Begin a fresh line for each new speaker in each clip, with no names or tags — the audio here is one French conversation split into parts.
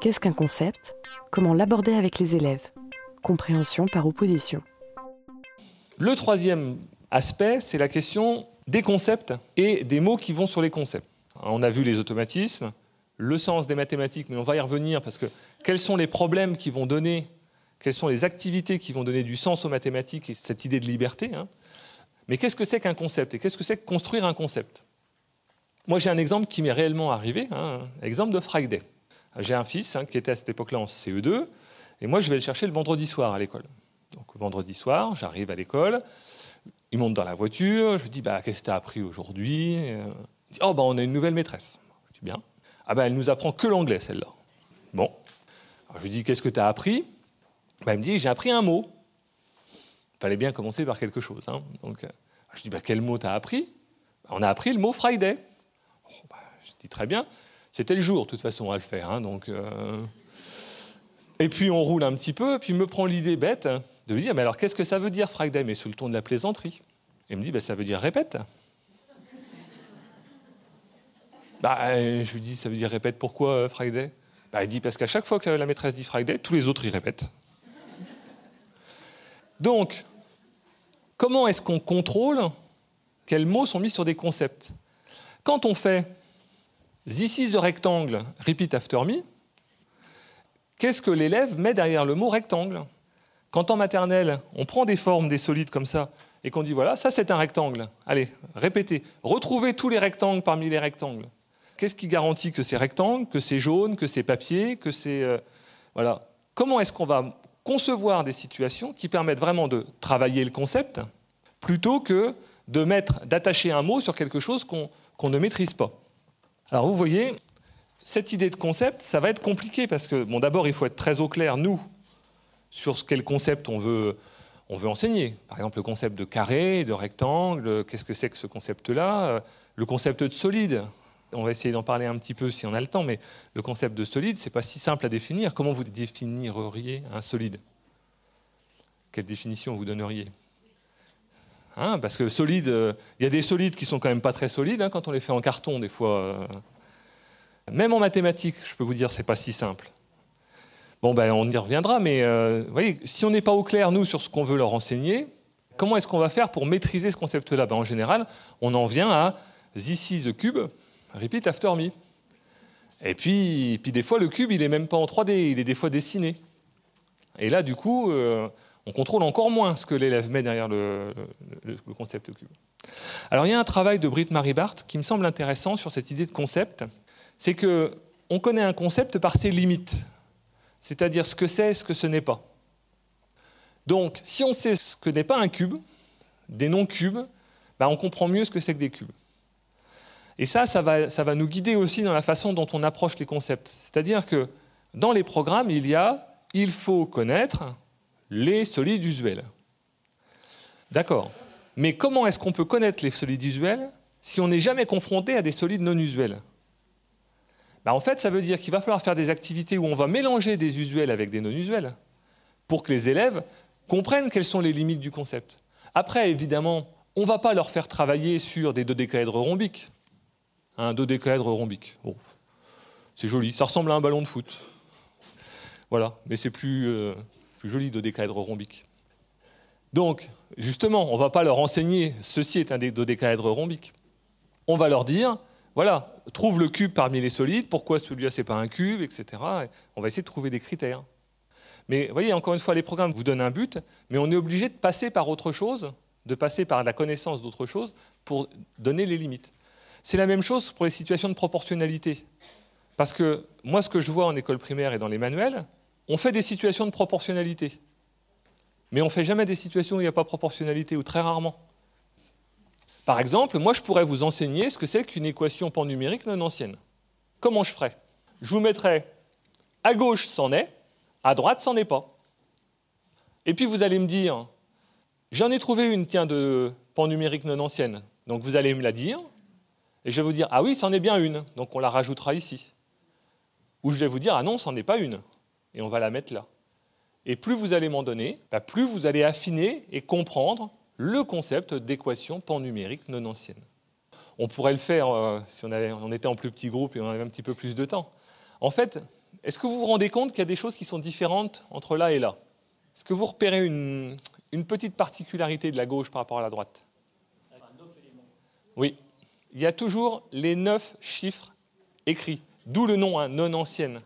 Qu'est-ce qu'un concept? Comment l'aborder avec les élèves? Compréhension par opposition.
Le troisième aspect, c'est la question des concepts et des mots qui vont sur les concepts. On a vu les automatismes, le sens des mathématiques, mais on va y revenir parce que quels sont les problèmes qui vont donner, quelles sont les activités qui vont donner du sens aux mathématiques et cette idée de liberté. Hein. Mais qu'est-ce que c'est qu'un concept et qu'est-ce que c'est que construire un concept? Moi, j'ai un exemple qui m'est réellement arrivé, hein, exemple de Friday. J'ai un fils hein, qui était à cette époque-là en CE2, et moi, je vais le chercher le vendredi soir à l'école. Donc, vendredi soir, j'arrive à l'école, il monte dans la voiture, je lui dis bah, Qu'est-ce que tu as appris aujourd'hui? Il dit Oh, bah, on a une nouvelle maîtresse. Je dis Bien. Ah, bah, elle nous apprend que l'anglais, celle-là. Bon. je lui dis Qu'est-ce que tu as appris? Bah, Il me dit J'ai appris un mot. Il fallait bien commencer par quelque chose. Hein. Donc, euh, je dis bah, Quel mot tu as appris On a appris le mot Friday. Oh, bah, je dis Très bien. C'était le jour, de toute façon, à le faire. Hein, donc. Euh, et puis on roule un petit peu, puis me prend l'idée bête de lui dire Mais alors qu'est-ce que ça veut dire Friday Mais sous le ton de la plaisanterie. Il me dit bah, Ça veut dire répète. bah, euh, je lui dis Ça veut dire répète pourquoi euh, bah, Il dit Parce qu'à chaque fois que la maîtresse dit Friday, tous les autres y répètent. Donc, comment est-ce qu'on contrôle quels mots sont mis sur des concepts? Quand on fait This is the rectangle, repeat after me, Qu'est-ce que l'élève met derrière le mot rectangle? Quand en maternelle, on prend des formes, des solides comme ça, et qu'on dit voilà, ça c'est un rectangle. Allez, répétez. Retrouvez tous les rectangles parmi les rectangles. Qu'est-ce qui garantit que c'est rectangle, que c'est jaune, que c'est papier, que c'est. Euh, voilà. Comment est-ce qu'on va concevoir des situations qui permettent vraiment de travailler le concept plutôt que de mettre, d'attacher un mot sur quelque chose qu'on ne maîtrise pas? Alors vous voyez, cette idée de concept, ça va être compliqué parce que, bon, d'abord, il faut être très au clair, nous, sur quel concept on veut, on veut enseigner. Par exemple, le concept de carré, de rectangle, qu'est-ce que c'est que ce concept-là? Le concept de solide, on va essayer d'en parler un petit peu si on a le temps, mais le concept de solide, c'est pas si simple à définir. Comment vous définiriez un solide? Quelle définition vous donneriez? Hein, Parce que solide, euh, il y a des solides qui sont quand même pas très solides hein, quand on les fait en carton, des fois. Euh, même en mathématiques, je peux vous dire, c'est pas si simple. Bon, ben, on y reviendra, mais euh, voyez, si on n'est pas au clair, nous, sur ce qu'on veut leur enseigner, comment est-ce qu'on va faire pour maîtriser ce concept-là? Ben, En général, on en vient à This is the cube, repeat after me. Et puis, puis, des fois, le cube, il n'est même pas en 3D, il est des fois dessiné. Et là, du coup, euh, on contrôle encore moins ce que l'élève met derrière le, le, concept cube. Alors, il y a un travail de Britt Marie Barth qui me semble intéressant sur cette idée de concept c'est qu'on connaît un concept par ses limites, c'est-à-dire ce que c'est et ce que ce n'est pas. Donc, si on sait ce que n'est pas un cube, des non-cubes, ben, on comprend mieux ce que c'est que des cubes. Et ça, ça va, ça va nous guider aussi dans la façon dont on approche les concepts. C'est-à-dire que dans les programmes, il y a il faut connaître les solides usuels. D'accord. Mais comment est-ce qu'on peut connaître les solides usuels si on n'est jamais confronté à des solides non usuels bah, en fait, ça veut dire qu'il va falloir faire des activités où on va mélanger des usuels avec des non-usuels pour que les élèves comprennent quelles sont les limites du concept. Après, évidemment, on ne va pas leur faire travailler sur des dodécaèdres rhombiques. Un dodécaèdre rhombique. C'est joli, ça ressemble à un ballon de foot. Voilà, mais c'est plus, euh, plus joli dodécaèdre rhombique. Donc, justement, on ne va pas leur enseigner ceci est un dodécaèdre rhombique. On va leur dire voilà, trouve le cube parmi les solides, pourquoi celui-là c'est pas un cube, etc. on va essayer de trouver des critères. Mais vous voyez, encore une fois, les programmes vous donnent un but, mais on est obligé de passer par autre chose, de passer par la connaissance d'autre chose pour donner les limites. C'est la même chose pour les situations de proportionnalité. Parce que moi, ce que je vois en école primaire et dans les manuels, on fait des situations de proportionnalité. Mais on ne fait jamais des situations où il n'y a pas proportionnalité, ou très rarement. Par exemple, moi, je pourrais vous enseigner ce que c'est qu'une équation pan-numérique non ancienne. Comment je ferais? Je vous mettrais à gauche, c'en est, à droite, c'en est pas. Et puis vous allez me dire, j'en ai trouvé une, tiens, de pan-numérique non ancienne. Donc vous allez me la dire, et je vais vous dire, ah oui, c'en est bien une, donc on la rajoutera ici. Ou je vais vous dire, ah non, c'en est pas une, et on va la mettre là. Et plus vous allez m'en donner, bah, plus vous allez affiner et comprendre le concept d'équation pan-numérique non ancienne. On pourrait le faire euh, si on, était en plus petit groupe et on avait un petit peu plus de temps. En fait, est-ce que vous vous rendez compte qu'il y a des choses qui sont différentes entre là et là? Est-ce que vous repérez une, petite particularité de la gauche par rapport à la droite? Oui. Il y a toujours les neuf chiffres écrits, d'où le nom hein, non ancienne.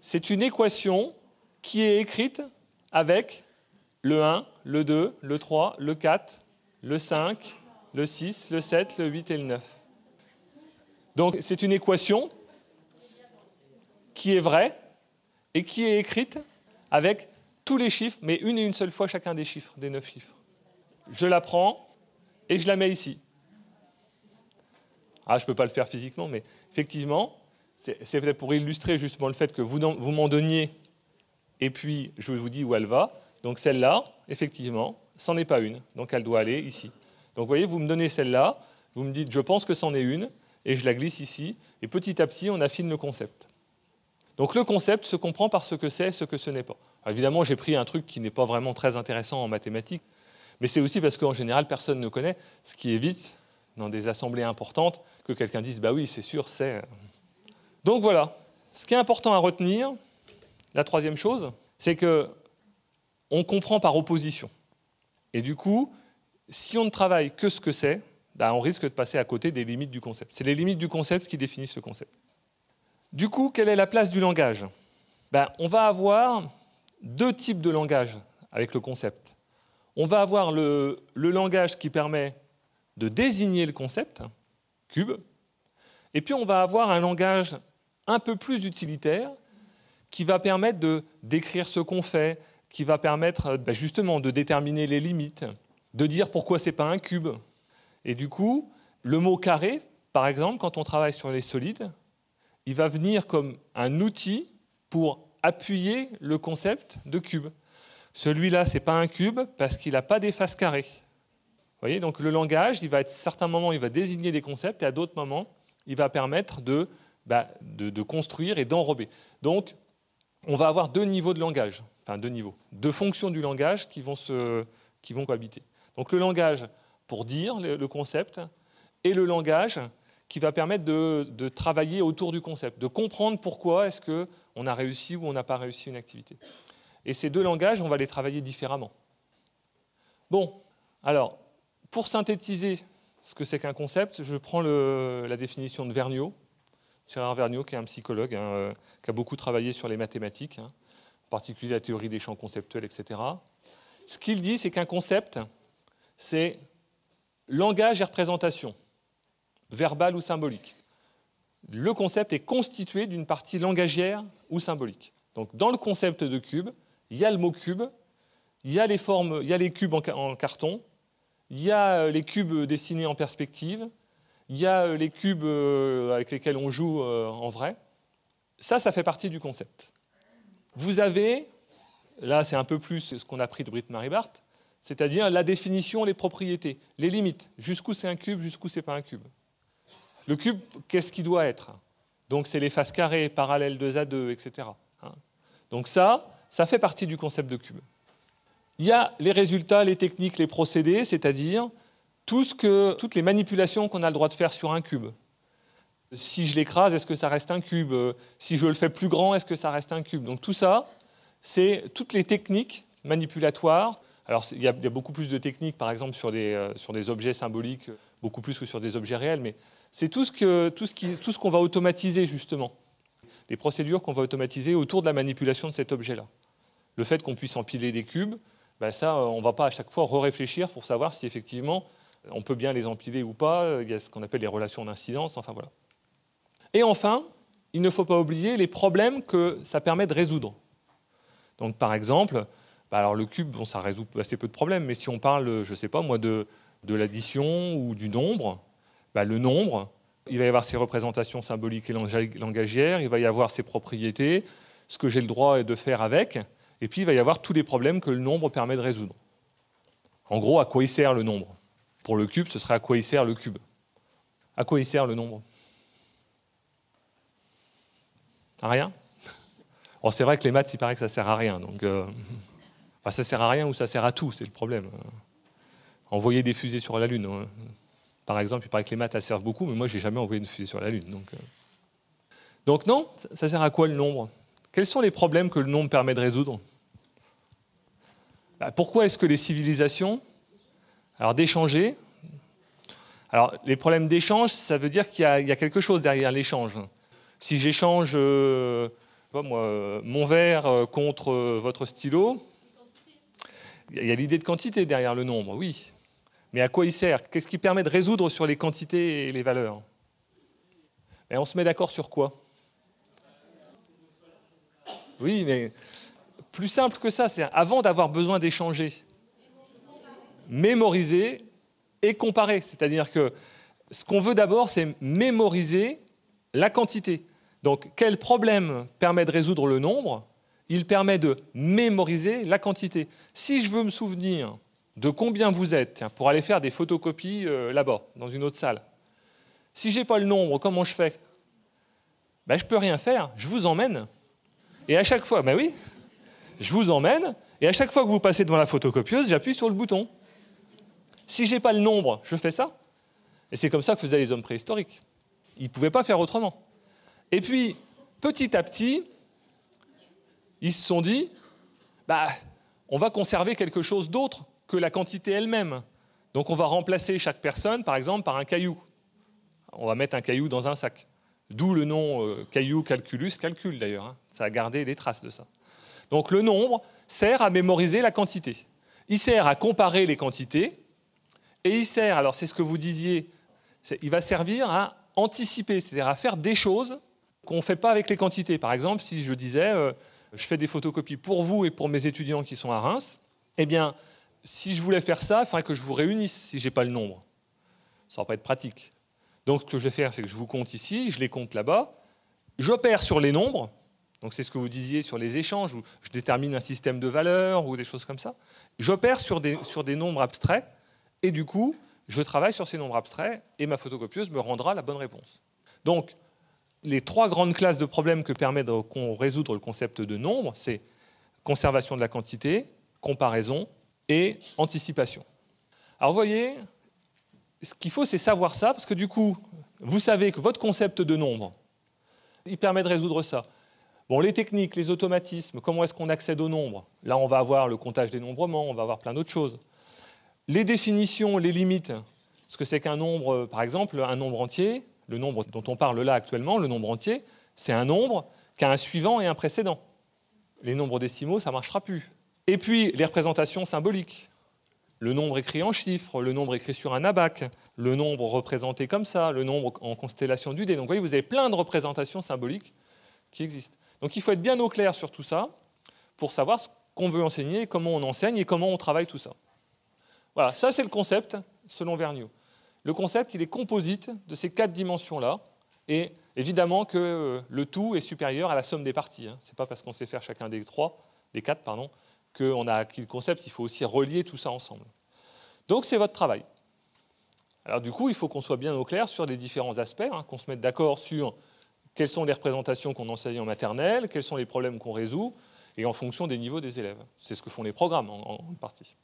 C'est une équation qui est écrite avec le 1, le 2, le 3, le 4, le 5, le 6, le 7, le 8 et le 9. Donc c'est une équation qui est vraie et qui est écrite avec tous les chiffres, mais une et une seule fois chacun des chiffres, des neuf chiffres. Je la prends et je la mets ici. Ah, je ne peux pas le faire physiquement, mais effectivement, c'est pour illustrer justement le fait que vous m'en donniez et puis je vous dis où elle va. Donc celle-là, effectivement, c'en est pas une, donc elle doit aller ici. Donc vous voyez, vous me donnez celle-là, vous me dites je pense que c'en est une, et je la glisse ici, et petit à petit on affine le concept. Donc le concept se comprend par ce que c'est, ce que ce n'est pas. évidemment, j'ai pris un truc qui n'est pas vraiment très intéressant en mathématiques, mais c'est aussi parce qu'en général, personne ne connaît, ce qui évite, dans des assemblées importantes, que quelqu'un dise bah oui, c'est sûr, c'est. Donc voilà. Ce qui est important à retenir, la troisième chose, c'est que on comprend par opposition. Et du coup, si on ne travaille que ce que c'est, ben, on risque de passer à côté des limites du concept. C'est les limites du concept qui définissent le concept. Du coup, quelle est la place du langage? Ben, On va avoir deux types de langage avec le concept. On va avoir le, le langage qui permet de désigner le concept, cube, et puis on va avoir un langage un peu plus utilitaire qui va permettre de décrire ce qu'on fait, qui va permettre euh, bah, justement de déterminer les limites, de dire pourquoi ce n'est pas un cube. Et du coup, le mot carré, par exemple, quand on travaille sur les solides, il va venir comme un outil pour appuyer le concept de cube. Celui-là, ce n'est pas un cube parce qu'il n'a pas des faces carrées. Vous voyez, donc le langage, il va être, à certains moments, il va désigner des concepts et à d'autres moments, il va permettre de, bah, de, de construire et d'enrober. Donc, on va avoir deux niveaux de langage, enfin deux niveaux, deux fonctions du langage qui vont, cohabiter. Donc le langage pour dire le, concept et le langage qui va permettre de, travailler autour du concept, de comprendre pourquoi est-ce qu'on a réussi ou on n'a pas réussi une activité. Et ces deux langages, on va les travailler différemment. Bon, alors, pour synthétiser ce que c'est qu'un concept, je prends la définition de Vergniaud, Gérard Vergniaud, qui est un psychologue, hein, euh, qui a beaucoup travaillé sur les mathématiques, hein, en particulier la théorie des champs conceptuels, etc. Ce qu'il dit, c'est qu'un concept, c'est langage et représentation, verbale ou symbolique. Le concept est constitué d'une partie langagière ou symbolique. Donc, dans le concept de cube, il y a le mot cube, il y a les formes, il y a les cubes en carton, il y a les cubes dessinés en perspective, il y a euh, les cubes euh, avec lesquels on joue euh, en vrai. Ça, ça fait partie du concept. Vous avez, là c'est un peu plus ce qu'on a pris de Britt Marie Barth, c'est-à-dire la définition, les propriétés, les limites. Jusqu'où c'est un cube, jusqu'où c'est pas un cube. Le cube, qu'est-ce qu'il doit être Donc c'est les faces carrées, parallèles 2 à 2, etc. Hein. Donc ça, ça fait partie du concept de cube. Il y a les résultats, les techniques, les procédés, c'est-à-dire tout ce que, toutes les manipulations qu'on a le droit de faire sur un cube. Si je l'écrase, est-ce que ça reste un cube? Si je le fais plus grand, est-ce que ça reste un cube? Donc tout ça, c'est toutes les techniques manipulatoires. Alors il y, a, beaucoup plus de techniques, par exemple, sur des, euh, sur des objets symboliques, beaucoup plus que sur des objets réels, mais c'est tout ce qu'on ce qu'on va automatiser, justement. Les procédures qu'on va automatiser autour de la manipulation de cet objet-là. Le fait qu'on puisse empiler des cubes, ben ça, on ne va pas à chaque fois re-réfléchir pour savoir si effectivement on peut bien les empiler ou pas, il y a ce qu'on appelle les relations d'incidence, enfin voilà. Et enfin, il ne faut pas oublier les problèmes que ça permet de résoudre. Donc par exemple, bah alors le cube, bon, ça résout assez peu de problèmes, mais si on parle, je ne sais pas moi, de, de l'addition ou du nombre, bah le nombre, il va y avoir ses représentations symboliques et langagières, il va y avoir ses propriétés, ce que j'ai le droit de faire avec, et puis il va y avoir tous les problèmes que le nombre permet de résoudre. En gros, à quoi il sert le nombre? Pour le cube, ce serait à quoi il sert le cube? À quoi il sert le nombre? À rien? C'est vrai que les maths, il paraît que ça sert à rien. Donc, euh, enfin, ça sert à rien ou ça sert à tout, c'est le problème. Envoyer des fusées sur la Lune. Hein. Par exemple, il paraît que les maths, elles servent beaucoup, mais moi, je n'ai jamais envoyé une fusée sur la Lune. Donc, euh. Non, ça sert à quoi le nombre? Quels sont les problèmes que le nombre permet de résoudre? Bah, Pourquoi est-ce que les civilisations, alors d'échanger, alors les problèmes d'échange, ça veut dire qu'il y, a quelque chose derrière l'échange. Si j'échange euh, mon verre euh, contre votre stylo, il y a l'idée de quantité derrière le nombre, oui. Mais à quoi il sert? Qu'est-ce qui permet de résoudre sur les quantités et les valeurs? Et on se met d'accord sur quoi? Oui, mais plus simple que ça, c'est avant d'avoir besoin d'échanger, mémoriser et comparer. C'est-à-dire que ce qu'on veut d'abord, c'est mémoriser la quantité. Donc, quel problème permet de résoudre le nombre? Il permet de mémoriser la quantité. Si je veux me souvenir de combien vous êtes pour aller faire des photocopies euh, là-bas, dans une autre salle, si je n'ai pas le nombre, comment je fais? Ben, Je ne peux rien faire, je vous emmène. Et à chaque fois, ben oui, je vous emmène, et à chaque fois que vous passez devant la photocopieuse, j'appuie sur le bouton. Si je n'ai pas le nombre, je fais ça. Et c'est comme ça que faisaient les hommes préhistoriques. Ils ne pouvaient pas faire autrement. Et puis, petit à petit, ils se sont dit, bah, on va conserver quelque chose d'autre que la quantité elle-même. Donc on va remplacer chaque personne, par exemple, par un caillou. On va mettre un caillou dans un sac. D'où le nom euh, caillou calculus, calcul d'ailleurs. Hein. Ça a gardé les traces de ça. Donc le nombre sert à mémoriser la quantité. Il sert à comparer les quantités. Et il sert, alors c'est ce que vous disiez, il va servir à anticiper, c'est-à-dire à faire des choses qu'on ne fait pas avec les quantités. Par exemple, si je disais, euh, je fais des photocopies pour vous et pour mes étudiants qui sont à Reims, eh bien, si je voulais faire ça, il faudrait que je vous réunisse si je n'ai pas le nombre. Ça ne va pas être pratique. Donc, ce que je vais faire, c'est que je vous compte ici, je les compte là-bas, j'opère sur les nombres, donc c'est ce que vous disiez sur les échanges, où je détermine un système de valeurs ou des choses comme ça. J'opère sur des, sur des nombres abstraits, et du coup, je travaille sur ces nombres abstraits, et ma photocopieuse me rendra la bonne réponse. Donc, les trois grandes classes de problèmes que permet de résoudre le concept de nombre, c'est conservation de la quantité, comparaison et anticipation. Alors vous voyez, ce qu'il faut, c'est savoir ça, parce que du coup, vous savez que votre concept de nombre, il permet de résoudre ça. Bon, les techniques, les automatismes, comment est-ce qu'on accède au nombre? Là, on va avoir le comptage des nombrements, on va avoir plein d'autres choses. Les définitions, les limites, ce que c'est qu'un nombre, par exemple, un nombre entier, le nombre dont on parle là actuellement, le nombre entier, c'est un nombre qui a un suivant et un précédent. Les nombres décimaux, ça ne marchera plus. Et puis les représentations symboliques. Le nombre écrit en chiffres, le nombre écrit sur un abac, le nombre représenté comme ça, le nombre en constellation du dé. Donc vous voyez, vous avez plein de représentations symboliques qui existent. Donc il faut être bien au clair sur tout ça pour savoir ce qu'on veut enseigner, comment on enseigne et comment on travaille tout ça. Voilà, ça c'est le concept selon Vergniaud. Le concept, il est composite de ces quatre dimensions-là, et évidemment que euh, le tout est supérieur à la somme des parties. Hein. Ce n'est pas parce qu'on sait faire chacun des trois, des quatre, pardon, qu'on a acquis le concept, il faut aussi relier tout ça ensemble. Donc c'est votre travail. Alors du coup, il faut qu'on soit bien au clair sur les différents aspects, hein, qu'on se mette d'accord sur quelles sont les représentations qu'on enseigne en maternelle, quels sont les problèmes qu'on résout, et en fonction des niveaux des élèves. C'est ce que font les programmes en partie.